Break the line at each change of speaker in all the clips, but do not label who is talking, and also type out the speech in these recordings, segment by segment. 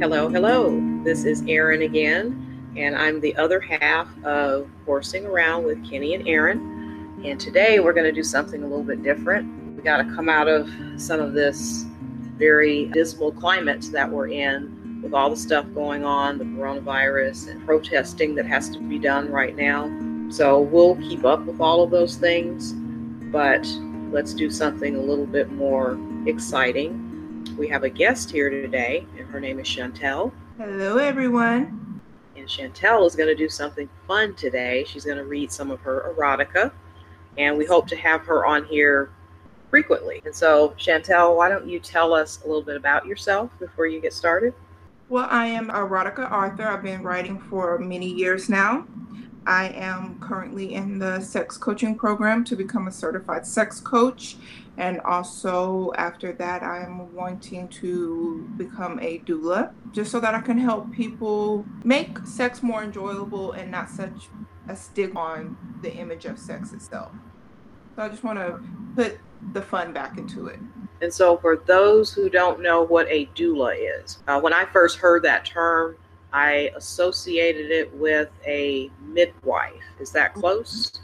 Hello, hello. This is Erin again, and I'm the other half of Horsing Around with Kenny and Erin. And today we're going to do something a little bit different. We got to come out of some of this very dismal climate that we're in with all the stuff going on, the coronavirus and protesting that has to be done right now. So we'll keep up with all of those things, but let's do something a little bit more exciting we have a guest here today, and her name is Chantel.
Hello, everyone.
And Chantel is going to do something fun today. She's going to read some of her erotica, and we hope to have her on here frequently. And so, Chantel, why don't you tell us a little bit about yourself before you get started?
Well, I am erotica author. I've been writing for many years now. I am currently in the sex coaching program to become a certified sex coach. And also, after that, I'm wanting to become a doula just so that I can help people make sex more enjoyable and not such a stigma on the image of sex itself. So I just want to put the fun back into it.
And so, for those who don't know what a doula is, uh, when I first heard that term, I associated it with a midwife. Is that mm-hmm. close?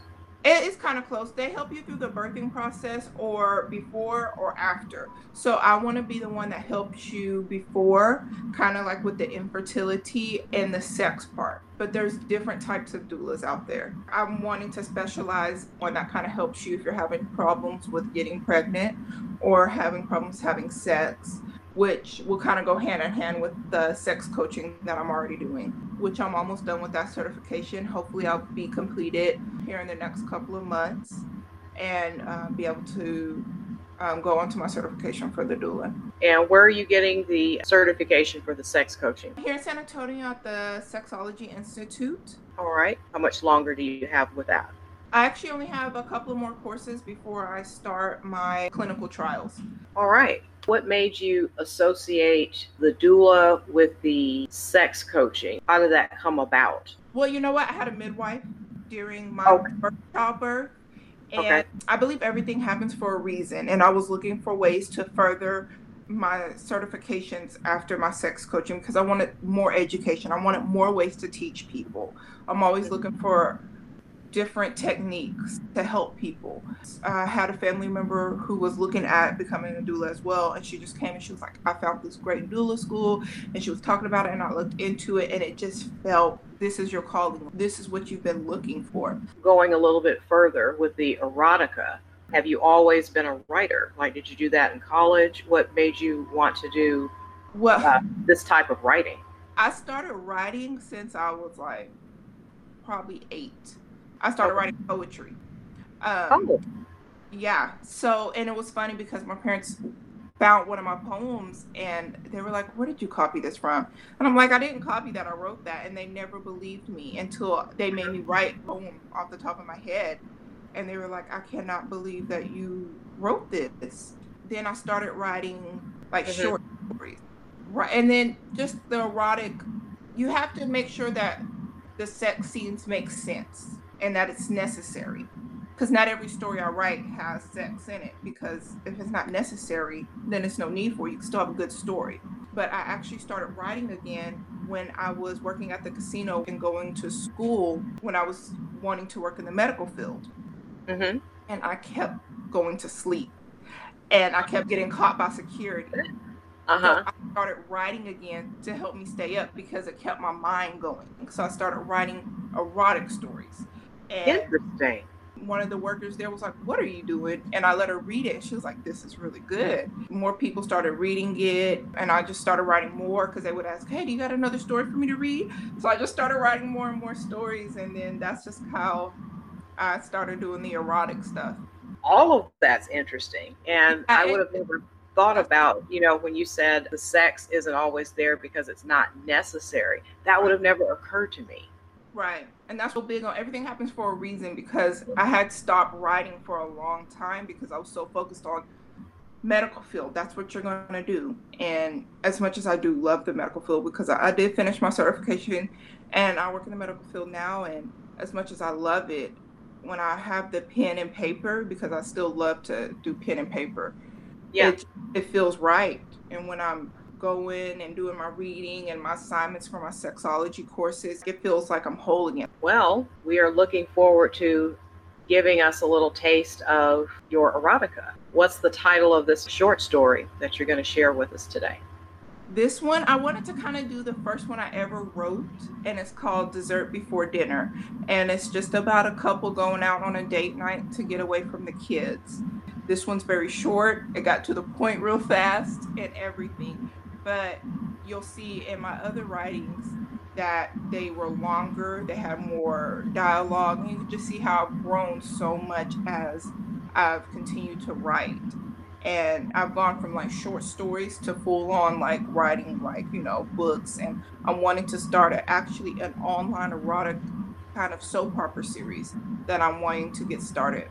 It's kind of close. They help you through the birthing process or before or after. So I want to be the one that helps you before, kind of like with the infertility and the sex part. But there's different types of doulas out there. I'm wanting to specialize one that kind of helps you if you're having problems with getting pregnant or having problems having sex which will kind of go hand in hand with the sex coaching that I'm already doing, which I'm almost done with that certification. Hopefully, I'll be completed here in the next couple of months and uh, be able to um, go on to my certification for the doula.
And where are you getting the certification for the sex coaching?
Here in San Antonio at the Sexology Institute.
All right. How much longer do you have with that?
I actually only have a couple more courses before I start my clinical trials.
All right. What made you associate the doula with the sex coaching? How did that come about?
Well, you know what? I had a midwife during my okay. birth, childbirth, and okay. I believe everything happens for a reason. And I was looking for ways to further my certifications after my sex coaching because I wanted more education. I wanted more ways to teach people. I'm always mm-hmm. looking for different techniques to help people. I had a family member who was looking at becoming a doula as well, and she just came and she was like, I found this great doula school, and she was talking about it, and I looked into it, and it just felt this is your calling. This is what you've been looking for.
Going a little bit further with the erotica, have you always been a writer? Like, did you do that in college? What made you want to do well uh, this type of writing?
I started writing since I was like probably eight I started writing poetry. Um, oh. Yeah. So, and it was funny because my parents found one of my poems and they were like, Where did you copy this from? And I'm like, I didn't copy that. I wrote that. And they never believed me until they made me write a poem off the top of my head. And they were like, I cannot believe that you wrote this. Then I started writing like mm-hmm. short stories. Right. And then just the erotic, you have to make sure that the sex scenes make sense and that it's necessary. Because not every story I write has sex in it. Because if it's not necessary, then it's no need for it. You can still have a good story. But I actually started writing again when I was working at the casino and going to school when I was wanting to work in the medical field. Mm-hmm. And I kept going to sleep. And I kept getting caught by security. Uh-huh. So I started writing again to help me stay up because it kept my mind going. So I started writing erotic stories.
And Interesting.
One of the workers there was like, What are you doing? And I let her read it. She was like, This is really good. More people started reading it. And I just started writing more because they would ask, Hey, do you got another story for me to read? So I just started writing more and more stories. And then that's just how I started doing the erotic stuff.
All of that's interesting. And I, I would have never thought about, you know, when you said the sex isn't always there because it's not necessary. That would have never occurred to me.
Right. And that's what big on everything happens for a reason because I had stopped writing for a long time because I was so focused on medical field. That's what you're going to do. And as much as I do love the medical field because I, I did finish my certification and I work in the medical field now. And as much as I love it, when I have the pen and paper, because I still love to do pen and paper, yeah, it, it feels right. And when I'm going and doing my reading and my assignments for my sexology courses, it feels like I'm whole again.
Well, we are looking forward to giving us a little taste of your erotica. What's the title of this short story that you're going to share with us today?
This one, I wanted to kind of do the first one I ever wrote, and it's called Dessert Before Dinner. And it's just about a couple going out on a date night to get away from the kids. This one's very short, it got to the point real fast and everything. But you'll see in my other writings that they were longer, they had more dialogue, and you can just see how I've grown so much as I've continued to write and I've gone from like short stories to full on like writing like you know books and I'm wanting to start a, actually an online erotic kind of soap opera series that I'm wanting to get started.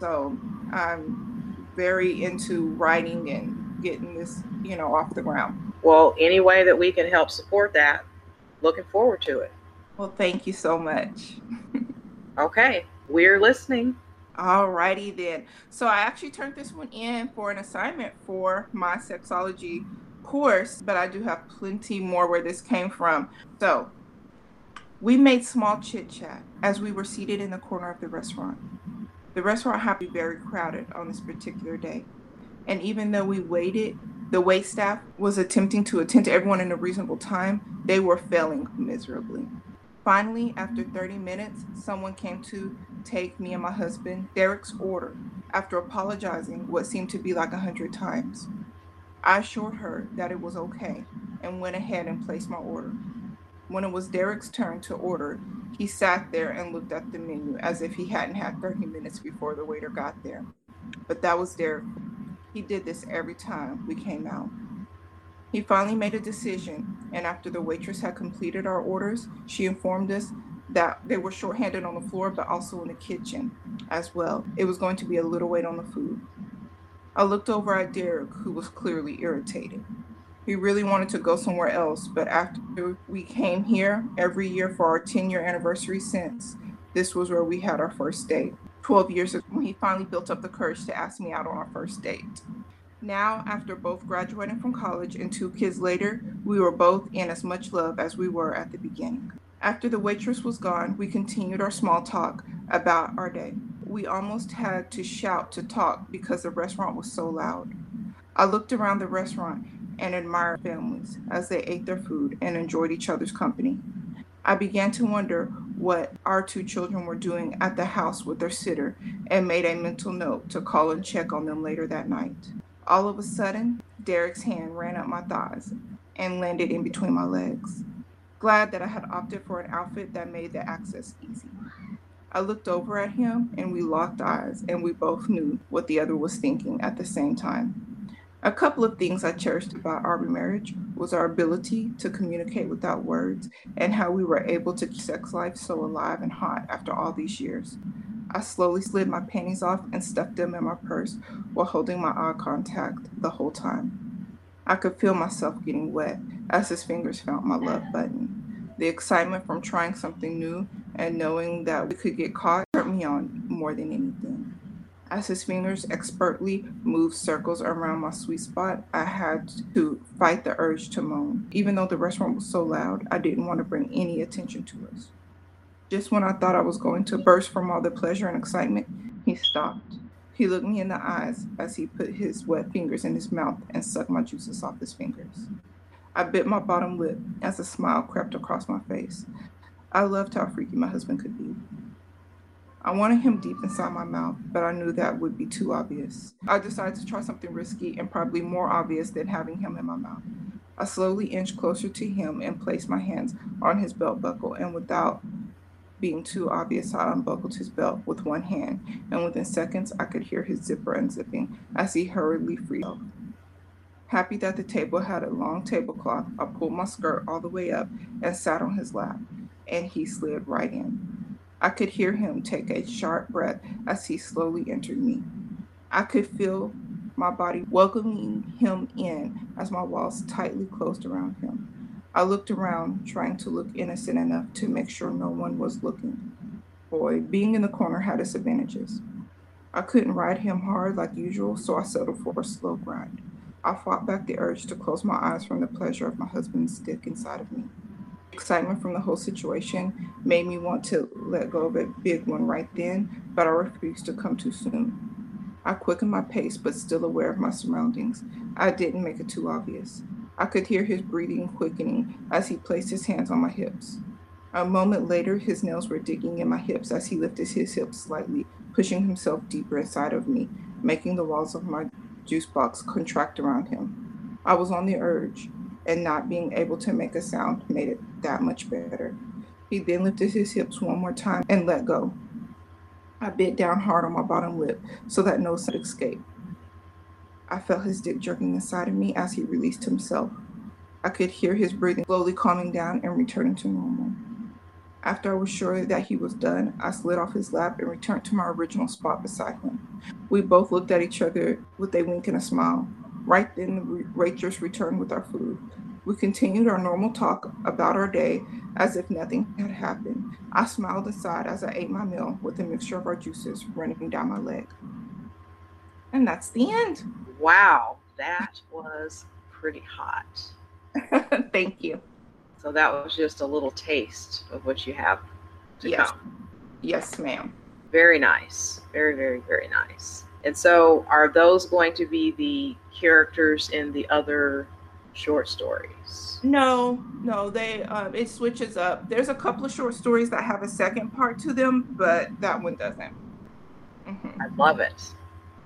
So I'm very into writing and getting this you know off the ground.
Well, any way that we can help support that, looking forward to it.
Well, thank you so much.
okay, we're listening.
Alrighty then. So I actually turned this one in for an assignment for my sexology course, but I do have plenty more where this came from. So we made small chit chat as we were seated in the corner of the restaurant. The restaurant happened to be very crowded on this particular day. And even though we waited, the wait staff was attempting to attend to everyone in a reasonable time, they were failing miserably. Finally, after 30 minutes, someone came to take me and my husband Derek's order after apologizing what seemed to be like a hundred times. I assured her that it was okay and went ahead and placed my order. When it was Derek's turn to order, he sat there and looked at the menu as if he hadn't had 30 minutes before the waiter got there. But that was Derek. He did this every time we came out. He finally made a decision, and after the waitress had completed our orders, she informed us that they were shorthanded on the floor, but also in the kitchen as well. It was going to be a little wait on the food. I looked over at Derek, who was clearly irritated. He really wanted to go somewhere else, but after we came here every year for our 10 year anniversary since, this was where we had our first date. 12 years ago, when he finally built up the courage to ask me out on our first date. Now, after both graduating from college and two kids later, we were both in as much love as we were at the beginning. After the waitress was gone, we continued our small talk about our day. We almost had to shout to talk because the restaurant was so loud. I looked around the restaurant and admired families as they ate their food and enjoyed each other's company. I began to wonder what our two children were doing at the house with their sitter and made a mental note to call and check on them later that night. All of a sudden, Derek's hand ran up my thighs and landed in between my legs. Glad that I had opted for an outfit that made the access easy. I looked over at him and we locked eyes, and we both knew what the other was thinking at the same time. A couple of things I cherished about our marriage was our ability to communicate without words and how we were able to keep sex life so alive and hot after all these years. I slowly slid my panties off and stuffed them in my purse while holding my eye contact the whole time. I could feel myself getting wet as his fingers found my love button. The excitement from trying something new and knowing that we could get caught turned me on more than anything. As his fingers expertly moved circles around my sweet spot, I had to fight the urge to moan. Even though the restaurant was so loud, I didn't want to bring any attention to us. Just when I thought I was going to burst from all the pleasure and excitement, he stopped. He looked me in the eyes as he put his wet fingers in his mouth and sucked my juices off his fingers. I bit my bottom lip as a smile crept across my face. I loved how freaky my husband could be. I wanted him deep inside my mouth, but I knew that would be too obvious. I decided to try something risky and probably more obvious than having him in my mouth. I slowly inched closer to him and placed my hands on his belt buckle, and without being too obvious, I unbuckled his belt with one hand, and within seconds I could hear his zipper unzipping as he hurriedly freed up. Happy that the table had a long tablecloth, I pulled my skirt all the way up and sat on his lap, and he slid right in. I could hear him take a sharp breath as he slowly entered me. I could feel my body welcoming him in as my walls tightly closed around him. I looked around, trying to look innocent enough to make sure no one was looking. Boy, being in the corner had its advantages. I couldn't ride him hard like usual, so I settled for a slow grind. I fought back the urge to close my eyes from the pleasure of my husband's dick inside of me. Excitement from the whole situation made me want to let go of a big one right then, but I refused to come too soon. I quickened my pace, but still aware of my surroundings. I didn't make it too obvious. I could hear his breathing quickening as he placed his hands on my hips. A moment later, his nails were digging in my hips as he lifted his hips slightly, pushing himself deeper inside of me, making the walls of my juice box contract around him. I was on the urge, and not being able to make a sound made it that much better. He then lifted his hips one more time and let go. I bit down hard on my bottom lip so that no sound escaped. I felt his dick jerking inside of me as he released himself. I could hear his breathing slowly calming down and returning to normal. After I was sure that he was done, I slid off his lap and returned to my original spot beside him. We both looked at each other with a wink and a smile. Right then, the waitress returned with our food. We continued our normal talk about our day as if nothing had happened. I smiled aside as I ate my meal with a mixture of our juices running down my leg. And that's the end.
Wow, that was pretty hot.
Thank you.
So that was just a little taste of what you have to
yes.
come.
Yes, ma'am.
Very nice. Very, very, very nice. And so, are those going to be the characters in the other short stories?
No, no. They um, it switches up. There's a couple of short stories that have a second part to them, but that one doesn't.
Mm-hmm. I love it.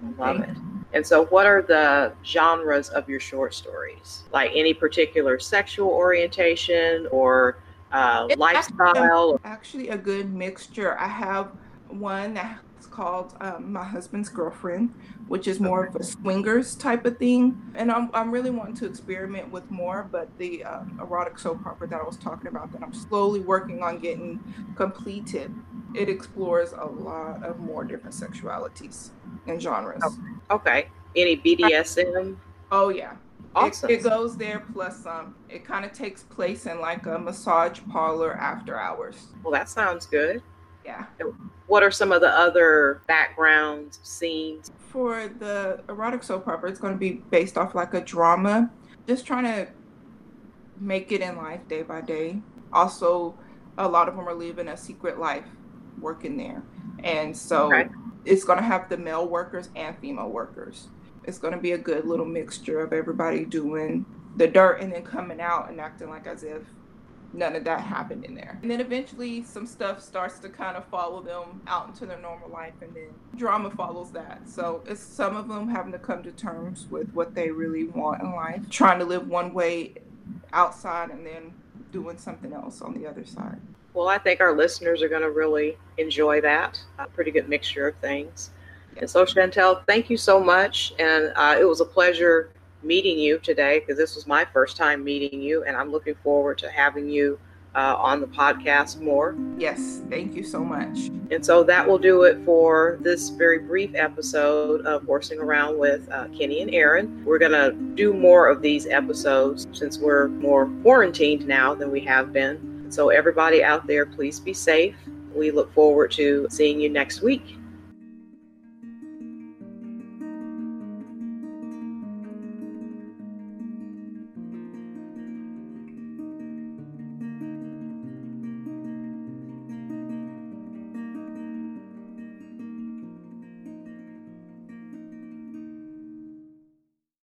I love it. And so, what are the genres of your short stories? Like any particular sexual orientation or uh, lifestyle?
Actually, a good mixture. I have one that's called um, My Husband's Girlfriend, which is more of a swingers type of thing. And I'm, I'm really wanting to experiment with more, but the uh, erotic soap opera that I was talking about that I'm slowly working on getting completed, it explores a lot of more different sexualities and genres.
Okay. Any BDSM?
Oh yeah.
Awesome.
It, it goes there plus some. Um, it kind of takes place in like a massage parlor after hours.
Well, that sounds good.
Yeah.
What are some of the other backgrounds, scenes?
For the erotic soap opera, it's going to be based off like a drama, just trying to make it in life day by day. Also, a lot of them are living a secret life working there. And so okay it's going to have the male workers and female workers. It's going to be a good little mixture of everybody doing the dirt and then coming out and acting like as if none of that happened in there. And then eventually some stuff starts to kind of follow them out into their normal life and then drama follows that. So it's some of them having to come to terms with what they really want in life, trying to live one way outside and then doing something else on the other side.
Well, I think our listeners are going to really enjoy that. A pretty good mixture of things. And so, Chantel, thank you so much. And uh, it was a pleasure meeting you today because this was my first time meeting you, and I'm looking forward to having you uh, on the podcast more.
Yes, thank you so much.
And so that will do it for this very brief episode of Horsing Around with uh, Kenny and Erin. We're going to do more of these episodes since we're more quarantined now than we have been. So, everybody out there, please be safe. We look forward to seeing you next week.